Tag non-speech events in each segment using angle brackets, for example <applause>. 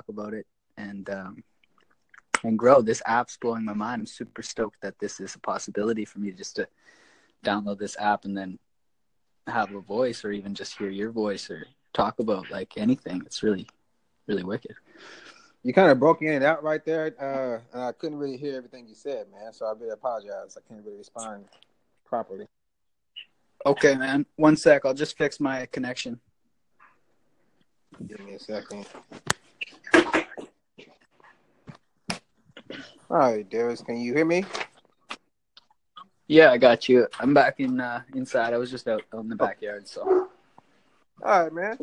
talk about it and um, and grow. This app's blowing my mind. I'm super stoked that this is a possibility for me just to download this app and then have a voice or even just hear your voice or talk about like anything. It's really, really wicked. You kind of broke in and out right there, uh, and I couldn't really hear everything you said, man. So I really apologize. I can't really respond properly. Okay, man. One sec. I'll just fix my connection. Give me a second. All right, Darius, can you hear me? Yeah, I got you. I'm back in uh, inside. I was just out, in the backyard. So. All right, man.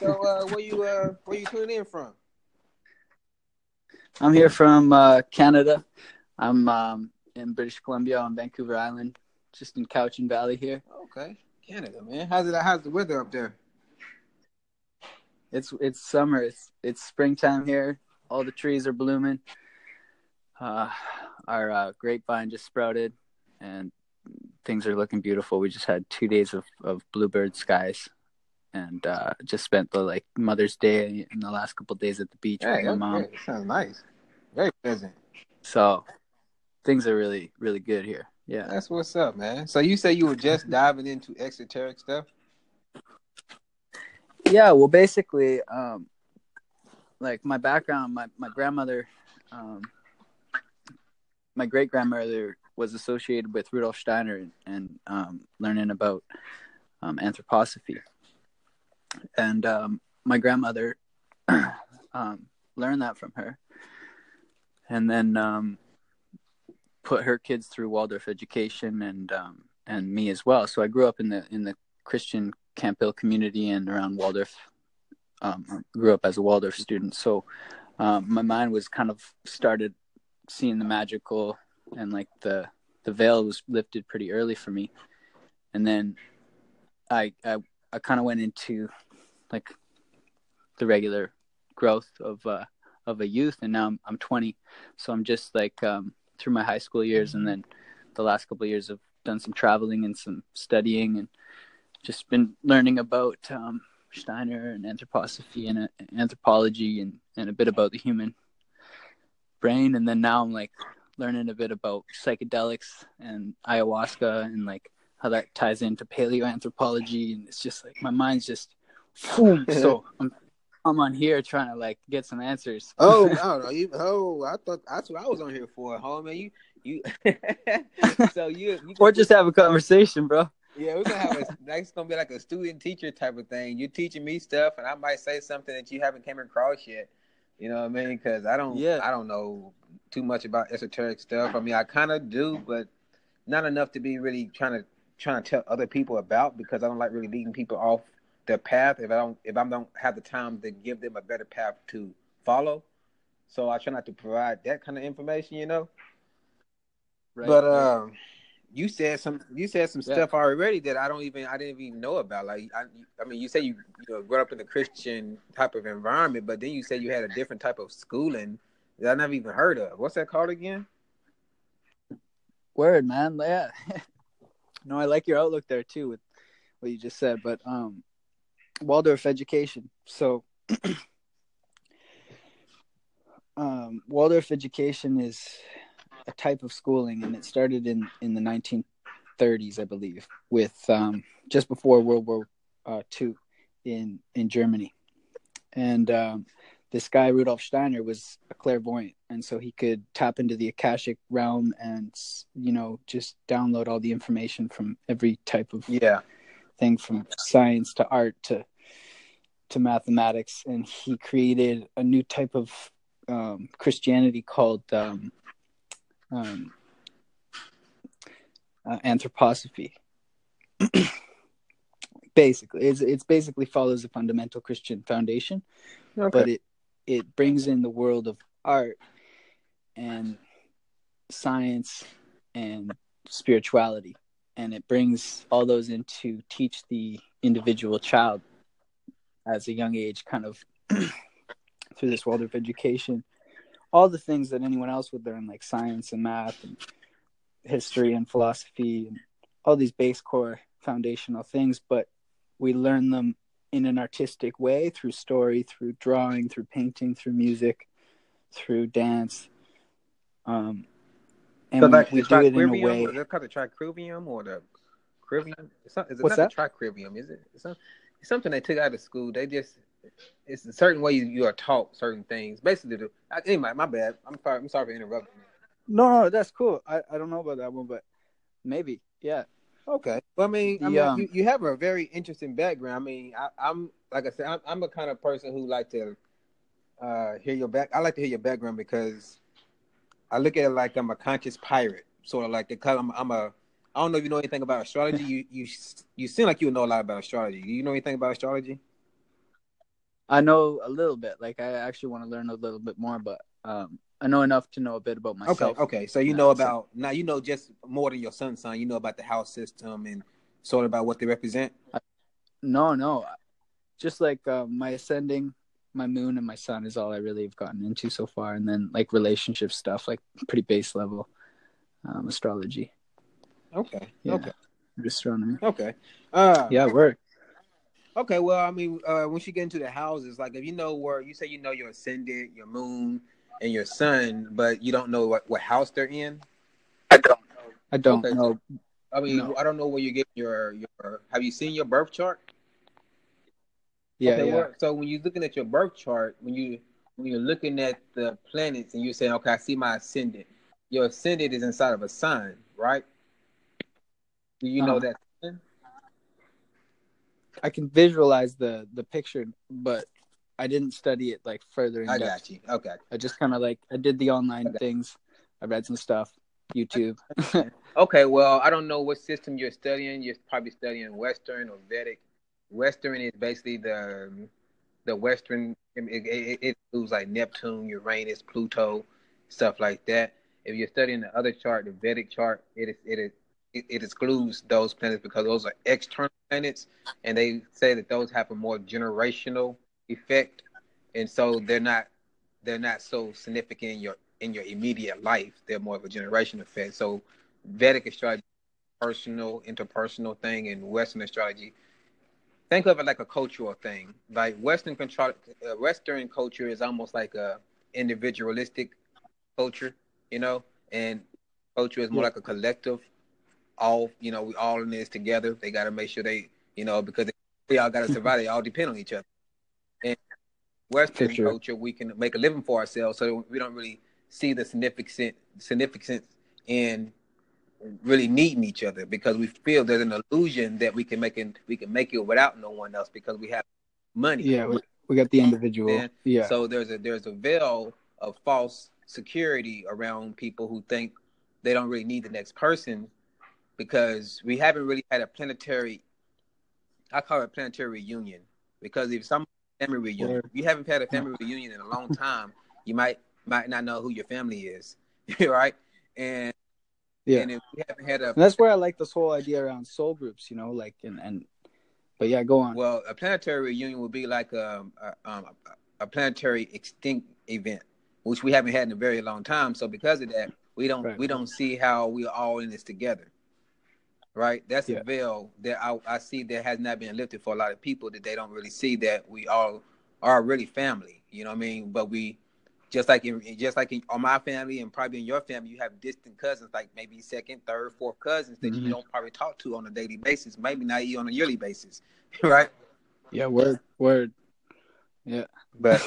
So, uh, where you uh, where you tuning in from? I'm here from uh, Canada. I'm um, in British Columbia on Vancouver Island, just in Cowichan Valley here. Okay, Canada, man. How's it? How's the weather up there? It's it's summer. It's it's springtime here. All the trees are blooming. Uh, our uh, grapevine just sprouted and things are looking beautiful. We just had two days of, of bluebird skies and uh, just spent the like Mother's Day in the last couple days at the beach hey, with my mom. Great. Sounds nice. Very pleasant. So things are really, really good here. Yeah. That's what's up, man. So you say you were just diving into esoteric stuff? Yeah, well basically, um, like my background, my, my grandmother, um, my great grandmother was associated with Rudolf Steiner and, and um, learning about um, anthroposophy. And um, my grandmother <clears throat> um, learned that from her, and then um, put her kids through Waldorf education and um, and me as well. So I grew up in the in the Christian Camphill community and around Waldorf. grew up as a Waldorf student, so my mind was kind of started seeing the magical and like the the veil was lifted pretty early for me. And then i i, I kind of went into like the regular growth of uh of a youth. And now i'm, I'm 20 so i'm just like um through my high school years and then the last couple of years i've done some traveling and some studying and just been learning about um steiner and anthroposophy and uh, anthropology and and a bit about the human brain and then now i'm like learning a bit about psychedelics and ayahuasca and like how that ties into paleoanthropology and it's just like my mind's just boom. <laughs> so I'm I'm on here trying to like get some answers. oh no, <laughs> you oh I thought that's what I was on here for, homie. You you <laughs> so you, you or just have a conversation, bro. Yeah, we're gonna have a <laughs> that's gonna be like a student teacher type of thing. You're teaching me stuff, and I might say something that you haven't came across yet. You know what I mean? Because I don't, yeah. I don't know too much about esoteric stuff. I mean, I kind of do, but not enough to be really trying to trying to tell other people about because I don't like really leading people off their path if I don't if I don't have the time to give them a better path to follow. So I try not to provide that kind of information, you know. Right. But um, you said some you said some yeah. stuff already that I don't even I didn't even know about. Like I, I mean, you say you, you know, grew up in a Christian type of environment, but then you said you had a different type of schooling that I never even heard of. What's that called again? Word, man. Yeah. <laughs> no, I like your outlook there too with what you just said. But um, Waldorf education. So <clears throat> um, Waldorf education is a type of schooling, and it started in in the 1930s, I believe, with um, just before World War uh, II in in Germany, and um, this guy Rudolf Steiner was a clairvoyant, and so he could tap into the akashic realm and you know just download all the information from every type of yeah. thing from science to art to to mathematics, and he created a new type of um, Christianity called um, um, uh, anthroposophy. <clears throat> basically, it's it's basically follows the fundamental Christian foundation, okay. but it it brings in the world of art and science and spirituality, and it brings all those in to teach the individual child as a young age, kind of <clears throat> through this world of education all the things that anyone else would learn, like science and math and history and philosophy and all these base core foundational things, but we learn them in an artistic way through story, through drawing, through painting, through music, through dance. Um, and so like we, we do it in a way. It called the tricrivium or the crivium? Is it What's not that? the tricrivium? Is it? It's, it's something they took out of school. They just it's a certain way you, you are taught certain things. Basically, the, anyway, my bad. I'm sorry. I'm sorry for interrupting. No, no, that's cool. I, I don't know about that one, but maybe, yeah. Okay. Well, I mean, the, I mean, um, you, you have a very interesting background. I mean, I, am like I said, I'm, I'm a kind of person who like to uh, hear your back. I like to hear your background because I look at it like I'm a conscious pirate, sort of like the I'm, I'm a. I don't know if you know anything about astrology. <laughs> You you you seem like you know a lot about astrology. Do you know anything about astrology? I know a little bit. Like I actually want to learn a little bit more, but um, I know enough to know a bit about myself. Okay, okay. So you know about now. You know just more than your sun sign. You know about the house system and sort of about what they represent. I, no, no. Just like uh, my ascending, my moon and my sun is all I really have gotten into so far, and then like relationship stuff, like pretty base level um, astrology. Okay. Yeah. Okay. Astronomy. Okay. Uh, yeah, work. Okay, well, I mean, uh, once you get into the houses, like if you know where you say you know your ascendant, your moon, and your sun, but you don't know what, what house they're in. I don't. Know. I don't okay, know. So, I mean, no. I don't know where you get your your. Have you seen your birth chart? Yeah, okay, yeah. Well, so when you're looking at your birth chart, when you when you're looking at the planets and you're saying, okay, I see my ascendant. Your ascendant is inside of a sign, right? Do you uh-huh. know that? I can visualize the the picture, but I didn't study it like further. In I depth. got you. Okay. I just kind of like I did the online okay. things. I read some stuff, YouTube. <laughs> okay, well, I don't know what system you're studying. You're probably studying Western or Vedic. Western is basically the the Western. It, it, it includes like Neptune, Uranus, Pluto, stuff like that. If you're studying the other chart, the Vedic chart, it is it is it, it excludes those planets because those are external planets, and they say that those have a more generational effect, and so they're not they're not so significant in your in your immediate life. They're more of a generation effect. So Vedic astrology, personal, interpersonal thing, and Western astrology. Think of it like a cultural thing. Like Western control, uh, Western culture is almost like a individualistic culture, you know, and culture is more yeah. like a collective all you know we all in this together. They got to make sure they you know because they, they all got to survive. they all depend on each other. And Western culture, we can make a living for ourselves, so we don't really see the significant significance in really needing each other because we feel there's an illusion that we can make it we can make it without no one else because we have money. Yeah, we, we got the individual. And yeah. So there's a there's a veil of false security around people who think they don't really need the next person because we haven't really had a planetary. I call it a planetary reunion because if some family reunion, if you haven't had a family reunion in a long time, you might might not know who your family is, <laughs> right? And yeah, and if we haven't had a, and that's where I like this whole idea around soul groups, you know, like and and. But yeah, go on. Well, a planetary reunion would be like a, a, um, a planetary extinct event, which we haven't had in a very long time. So because of that, we don't right. we don't see how we're all in this together right? That's yeah. a veil that I, I see that has not been lifted for a lot of people that they don't really see that we all are really family. You know what I mean? But we just like in just like in on my family and probably in your family, you have distant cousins, like maybe second, third, fourth cousins that mm-hmm. you don't probably talk to on a daily basis, maybe not even on a yearly basis, <laughs> right? Yeah, word, word. Yeah, but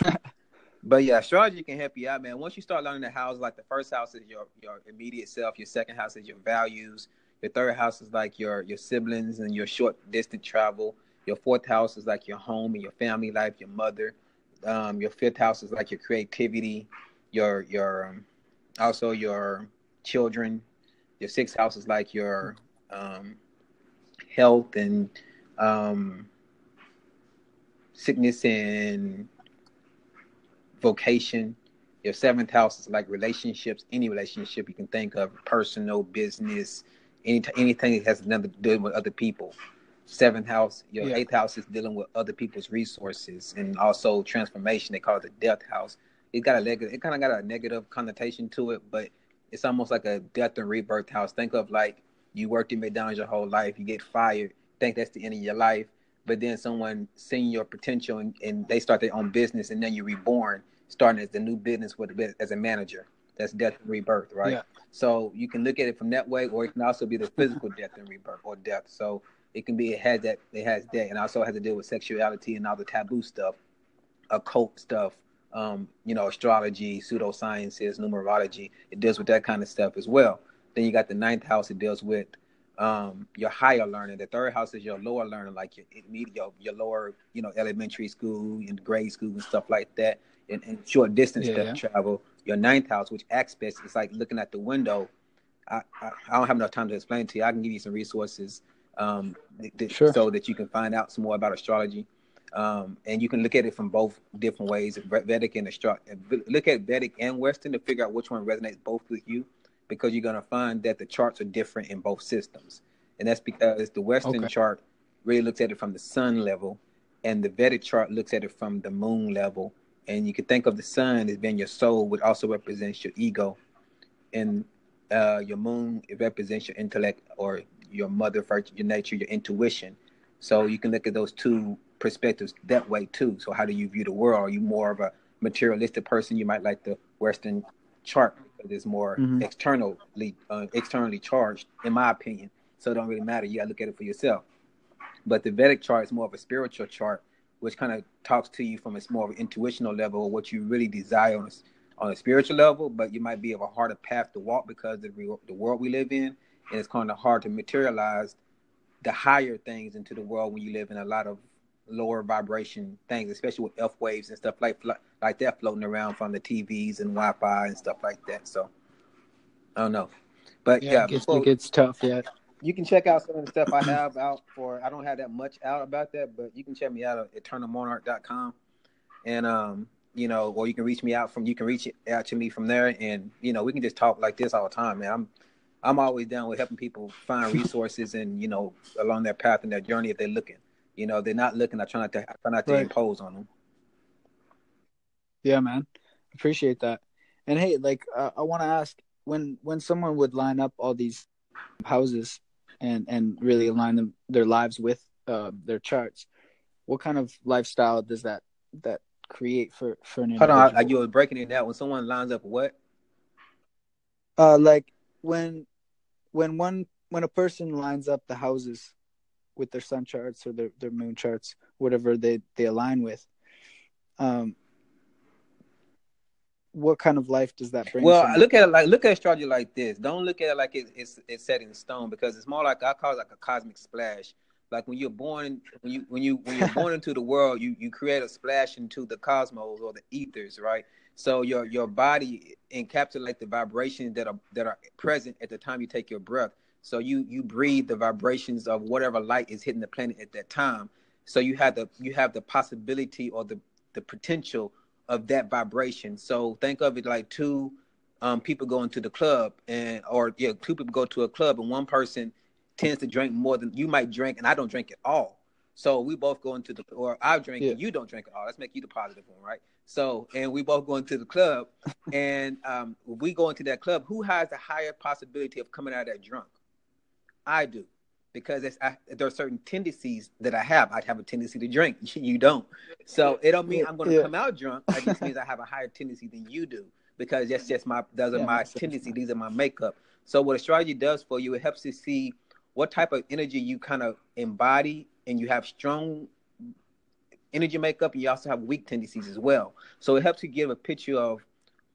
<laughs> but yeah, astrology can help you out, man. Once you start learning the house, like the first house is your your immediate self, your second house is your values, your third house is like your your siblings and your short distance travel. Your fourth house is like your home and your family life, your mother. Um, your fifth house is like your creativity, your your um, also your children. Your sixth house is like your um, health and um, sickness and vocation. Your seventh house is like relationships, any relationship you can think of, personal, business, any anything that has nothing to do with other people. Seventh house, your yeah. eighth house is dealing with other people's resources and also transformation. They call it the death house. It got a negative. It kind of got a negative connotation to it, but it's almost like a death and rebirth house. Think of like you worked in McDonald's your whole life. You get fired. Think that's the end of your life. but then someone seeing your potential and, and they start their own business, and then you're reborn, starting as the new business with as a manager. That's death and rebirth, right? Yeah. So you can look at it from that way, or it can also be the physical death and rebirth, or death. So it can be it has that it has that, and also has to deal with sexuality and all the taboo stuff, occult stuff, um, you know, astrology, pseudosciences, numerology. It deals with that kind of stuff as well. Then you got the ninth house. It deals with um, your higher learning. The third house is your lower learning, like your your, your lower, you know, elementary school and grade school and stuff like that, and, and short distance yeah, yeah. travel. Your ninth house, which aspects, is like looking at the window. I, I, I, don't have enough time to explain to you. I can give you some resources um, th- sure. so that you can find out some more about astrology. Um, and you can look at it from both different ways, Vedic and astro. Look at Vedic and Western to figure out which one resonates both with you because you're going to find that the charts are different in both systems. And that's because the Western okay. chart really looks at it from the sun level, and the Vedic chart looks at it from the moon level. And you can think of the sun as being your soul, which also represents your ego, and uh, your moon it represents your intellect or your mother first, your nature, your intuition. So you can look at those two perspectives that way too. So how do you view the world? Are you more of a materialistic person? You might like the Western chart because it's more mm-hmm. externally uh, externally charged, in my opinion. So it don't really matter. You got to look at it for yourself. But the Vedic chart is more of a spiritual chart, which kind of talks to you from a more of an intuitional level, what you really desire on a, on a spiritual level. But you might be of a harder path to walk because of the, the world we live in, and it's kind of hard to materialize the higher things into the world when you live in a lot of lower vibration things, especially with F waves and stuff like like that floating around from the TVs and Wi-Fi and stuff like that. So I don't know, but yeah, yeah it, gets, before, it gets tough. Yeah, you can check out some of the stuff I have out for. I don't have that much out about that, but you can check me out at eternalmonarch.com, and um, you know, or you can reach me out from. You can reach out to me from there, and you know, we can just talk like this all the time, man. I'm I'm always down with helping people find resources and you know along their path and their journey if they're looking. You know, they're not looking. I try not to. I try not to right. impose on them. Yeah, man, appreciate that. And hey, like uh, I want to ask when when someone would line up all these houses and and really align them their lives with uh, their charts, what kind of lifestyle does that that create for for an individual? Hold on, you were breaking it down. When someone lines up what? Uh, like when when one when a person lines up the houses with their sun charts or their, their moon charts, whatever they, they align with. Um, what kind of life does that bring? Well, look at it like look at astrology like this. Don't look at it like it, it's it's set in stone because it's more like I call it like a cosmic splash. Like when you're born, when you when you when you're born <laughs> into the world, you you create a splash into the cosmos or the ethers, right? So your your body encapsulates the vibrations that are that are present at the time you take your breath. So you you breathe the vibrations of whatever light is hitting the planet at that time. So you have the you have the possibility or the the potential of that vibration. So think of it like two um, people going to the club and or yeah, two people go to a club and one person tends to drink more than you might drink and I don't drink at all. So we both go into the or I drink yeah. and you don't drink at all. Let's make you the positive one, right? So and we both go into the club <laughs> and um, we go into that club, who has the higher possibility of coming out of that drunk? I do because I, there are certain tendencies that I have. I have a tendency to drink. <laughs> You don't. So it don't mean I'm going to yeah. come out drunk. It just means I have a higher tendency than you do because that's just my those are yeah, my tendency. These are my makeup. So what astrology does for you, it helps you see what type of energy you kind of embody, and you have strong energy makeup, and you also have weak tendencies as well. So it helps you give a picture of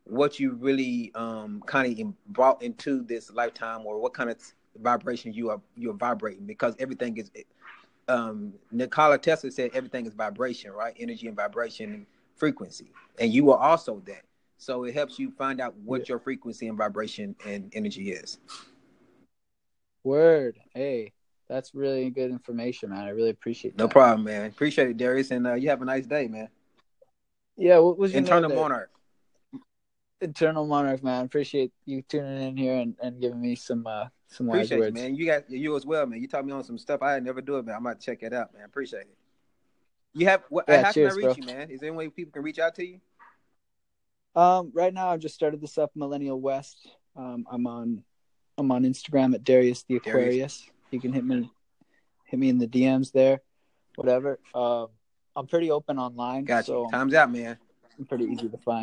what you really um, kind of brought into this lifetime, or what kind of vibration you are you're vibrating because everything is um Nikola Tesla said everything is vibration, right? Energy and vibration and frequency. And you are also that. So it helps you find out what yeah. your frequency and vibration and energy is. Word. Hey, that's really good information, man. I really appreciate that. No problem, man. Appreciate it, Darius. And uh, you have a nice day, man. Yeah, what was your Internal Monarch. Eternal Monarch, man. Appreciate you tuning in here and, and giving me some uh some Appreciate wise words. You, man. You got you as well, man. You taught me on some stuff I never do it, man. I'm about to check it out, man. Appreciate it. You have what yeah, how cheers, can I reach bro. you, man? Is there any way people can reach out to you? Um, right now I've just started this up, Millennial West. Um, I'm on I'm on Instagram at Darius the Aquarius. You can hit me hit me in the DMs there whatever. Um, I'm pretty open online. Gotcha. So Time's out, man. I'm pretty easy to find.